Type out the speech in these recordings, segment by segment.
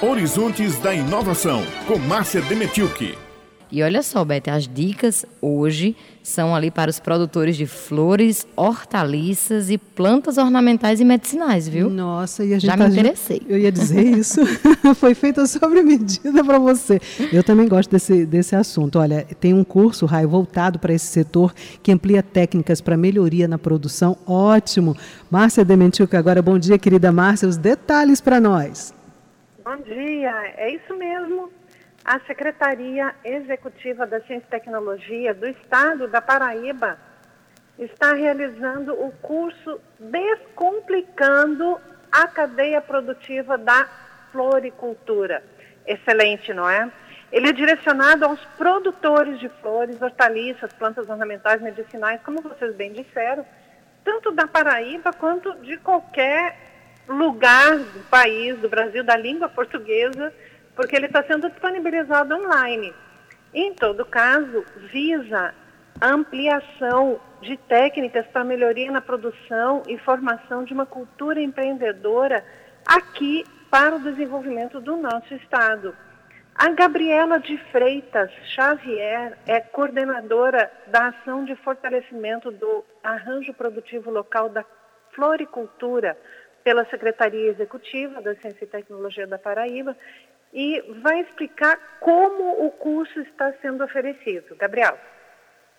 Horizontes da Inovação, com Márcia Demetilke. E olha só, Beth, as dicas hoje são ali para os produtores de flores, hortaliças e plantas ornamentais e medicinais, viu? Nossa, e a gente Já me tá- interessei. Eu ia dizer isso. Foi feita sobre medida para você. Eu também gosto desse, desse assunto. Olha, tem um curso, Raio, voltado para esse setor, que amplia técnicas para melhoria na produção. Ótimo. Márcia Dementiuca, agora bom dia, querida Márcia. Os detalhes para nós. Bom dia, é isso mesmo. A Secretaria Executiva da Ciência e Tecnologia do Estado da Paraíba está realizando o curso Descomplicando a Cadeia Produtiva da Floricultura. Excelente, não é? Ele é direcionado aos produtores de flores, hortaliças, plantas ornamentais, medicinais, como vocês bem disseram, tanto da Paraíba quanto de qualquer lugar do país, do Brasil, da língua portuguesa, porque ele está sendo disponibilizado online. Em todo caso, visa a ampliação de técnicas para melhoria na produção e formação de uma cultura empreendedora aqui para o desenvolvimento do nosso estado. A Gabriela de Freitas Xavier é coordenadora da ação de fortalecimento do arranjo produtivo local da floricultura pela Secretaria Executiva da Ciência e Tecnologia da Paraíba e vai explicar como o curso está sendo oferecido. Gabriel.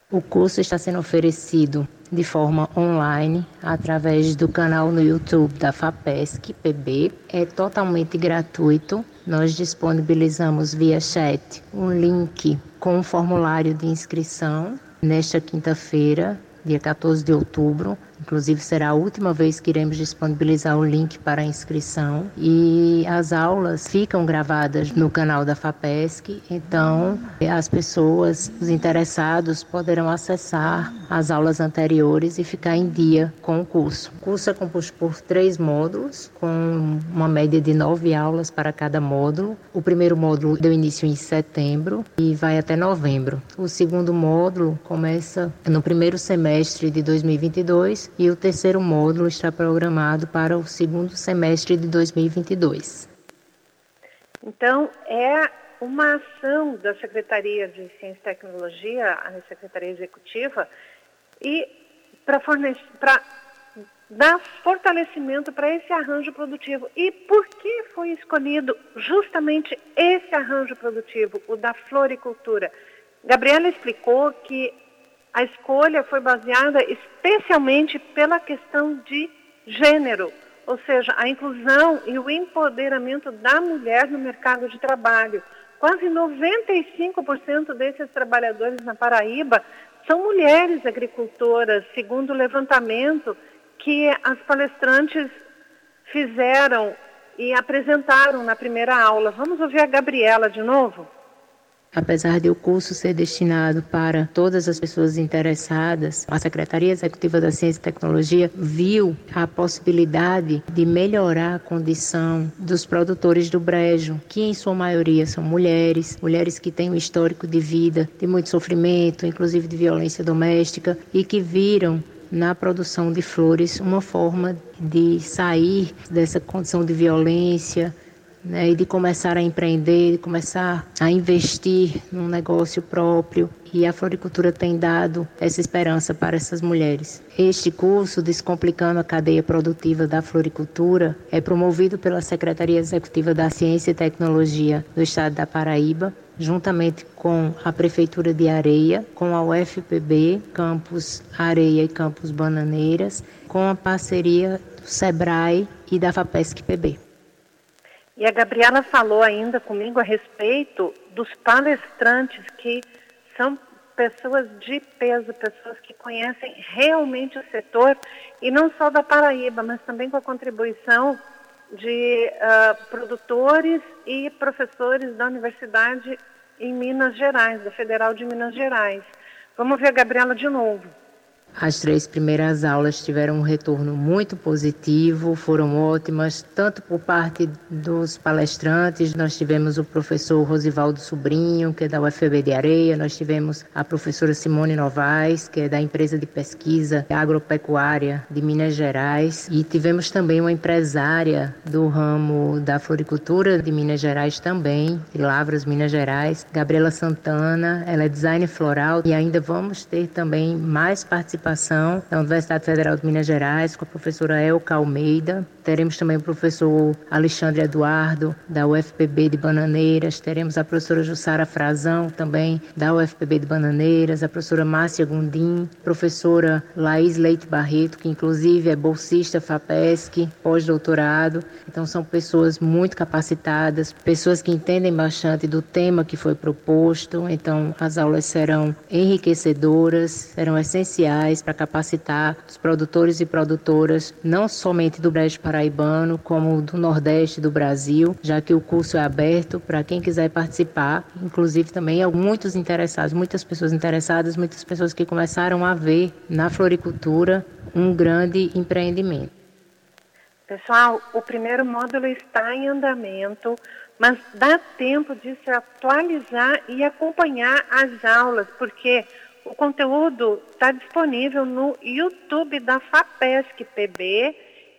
O curso está sendo oferecido de forma online através do canal no YouTube da FAPESC PB. É totalmente gratuito. Nós disponibilizamos via chat um link com um formulário de inscrição nesta quinta-feira, dia 14 de outubro. Inclusive, será a última vez que iremos disponibilizar o link para a inscrição. E as aulas ficam gravadas no canal da FAPESC, então as pessoas, os interessados, poderão acessar as aulas anteriores e ficar em dia com o curso. O curso é composto por três módulos, com uma média de nove aulas para cada módulo. O primeiro módulo deu início em setembro e vai até novembro. O segundo módulo começa no primeiro semestre de 2022 e o terceiro módulo está programado para o segundo semestre de 2022. Então, é uma ação da Secretaria de Ciência e Tecnologia, a Secretaria Executiva, e para dar fortalecimento para esse arranjo produtivo. E por que foi escolhido justamente esse arranjo produtivo, o da floricultura? Gabriela explicou que a escolha foi baseada especialmente pela questão de gênero, ou seja, a inclusão e o empoderamento da mulher no mercado de trabalho. Quase 95% desses trabalhadores na Paraíba são mulheres agricultoras, segundo o levantamento que as palestrantes fizeram e apresentaram na primeira aula. Vamos ouvir a Gabriela de novo? Apesar de o curso ser destinado para todas as pessoas interessadas, a Secretaria Executiva da Ciência e Tecnologia viu a possibilidade de melhorar a condição dos produtores do brejo, que em sua maioria são mulheres, mulheres que têm um histórico de vida de muito sofrimento, inclusive de violência doméstica, e que viram na produção de flores uma forma de sair dessa condição de violência, né, e de começar a empreender, de começar a investir num negócio próprio. E a floricultura tem dado essa esperança para essas mulheres. Este curso, Descomplicando a Cadeia Produtiva da Floricultura, é promovido pela Secretaria Executiva da Ciência e Tecnologia do Estado da Paraíba, juntamente com a Prefeitura de Areia, com a UFPB, Campus Areia e Campus Bananeiras, com a parceria do SEBRAE e da FAPESC PB. E a Gabriela falou ainda comigo a respeito dos palestrantes que são pessoas de peso, pessoas que conhecem realmente o setor e não só da Paraíba, mas também com a contribuição de uh, produtores e professores da Universidade em Minas Gerais, da Federal de Minas Gerais. Vamos ver a Gabriela de novo. As três primeiras aulas tiveram um retorno muito positivo, foram ótimas, tanto por parte dos palestrantes, nós tivemos o professor Rosivaldo Sobrinho, que é da UFB de Areia, nós tivemos a professora Simone Novaes, que é da empresa de pesquisa agropecuária de Minas Gerais, e tivemos também uma empresária do ramo da floricultura de Minas Gerais também, de Lavras, Minas Gerais, Gabriela Santana, ela é designer floral, e ainda vamos ter também mais participação participação da Universidade Federal de Minas Gerais, com a professora Elka Almeida. Teremos também o professor Alexandre Eduardo, da UFPB de Bananeiras. Teremos a professora Jussara Frazão, também da UFPB de Bananeiras. A professora Márcia Gundim, professora Laís Leite Barreto, que inclusive é bolsista FAPESC, pós-doutorado. Então, são pessoas muito capacitadas, pessoas que entendem bastante do tema que foi proposto. Então, as aulas serão enriquecedoras, serão essenciais para capacitar os produtores e produtoras, não somente do Brejo Paraibano, como do Nordeste do Brasil, já que o curso é aberto para quem quiser participar, inclusive também muitos interessados, muitas pessoas interessadas, muitas pessoas que começaram a ver na floricultura um grande empreendimento. Pessoal, o primeiro módulo está em andamento, mas dá tempo de se atualizar e acompanhar as aulas, porque o conteúdo está disponível no YouTube da FAPESC PB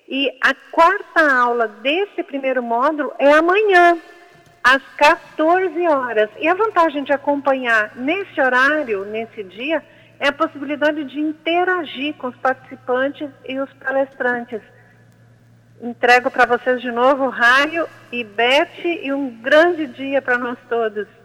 e a quarta aula desse primeiro módulo é amanhã, às 14 horas. E a vantagem de acompanhar nesse horário, nesse dia, é a possibilidade de interagir com os participantes e os palestrantes. Entrego para vocês de novo, Raio e Beth, e um grande dia para nós todos.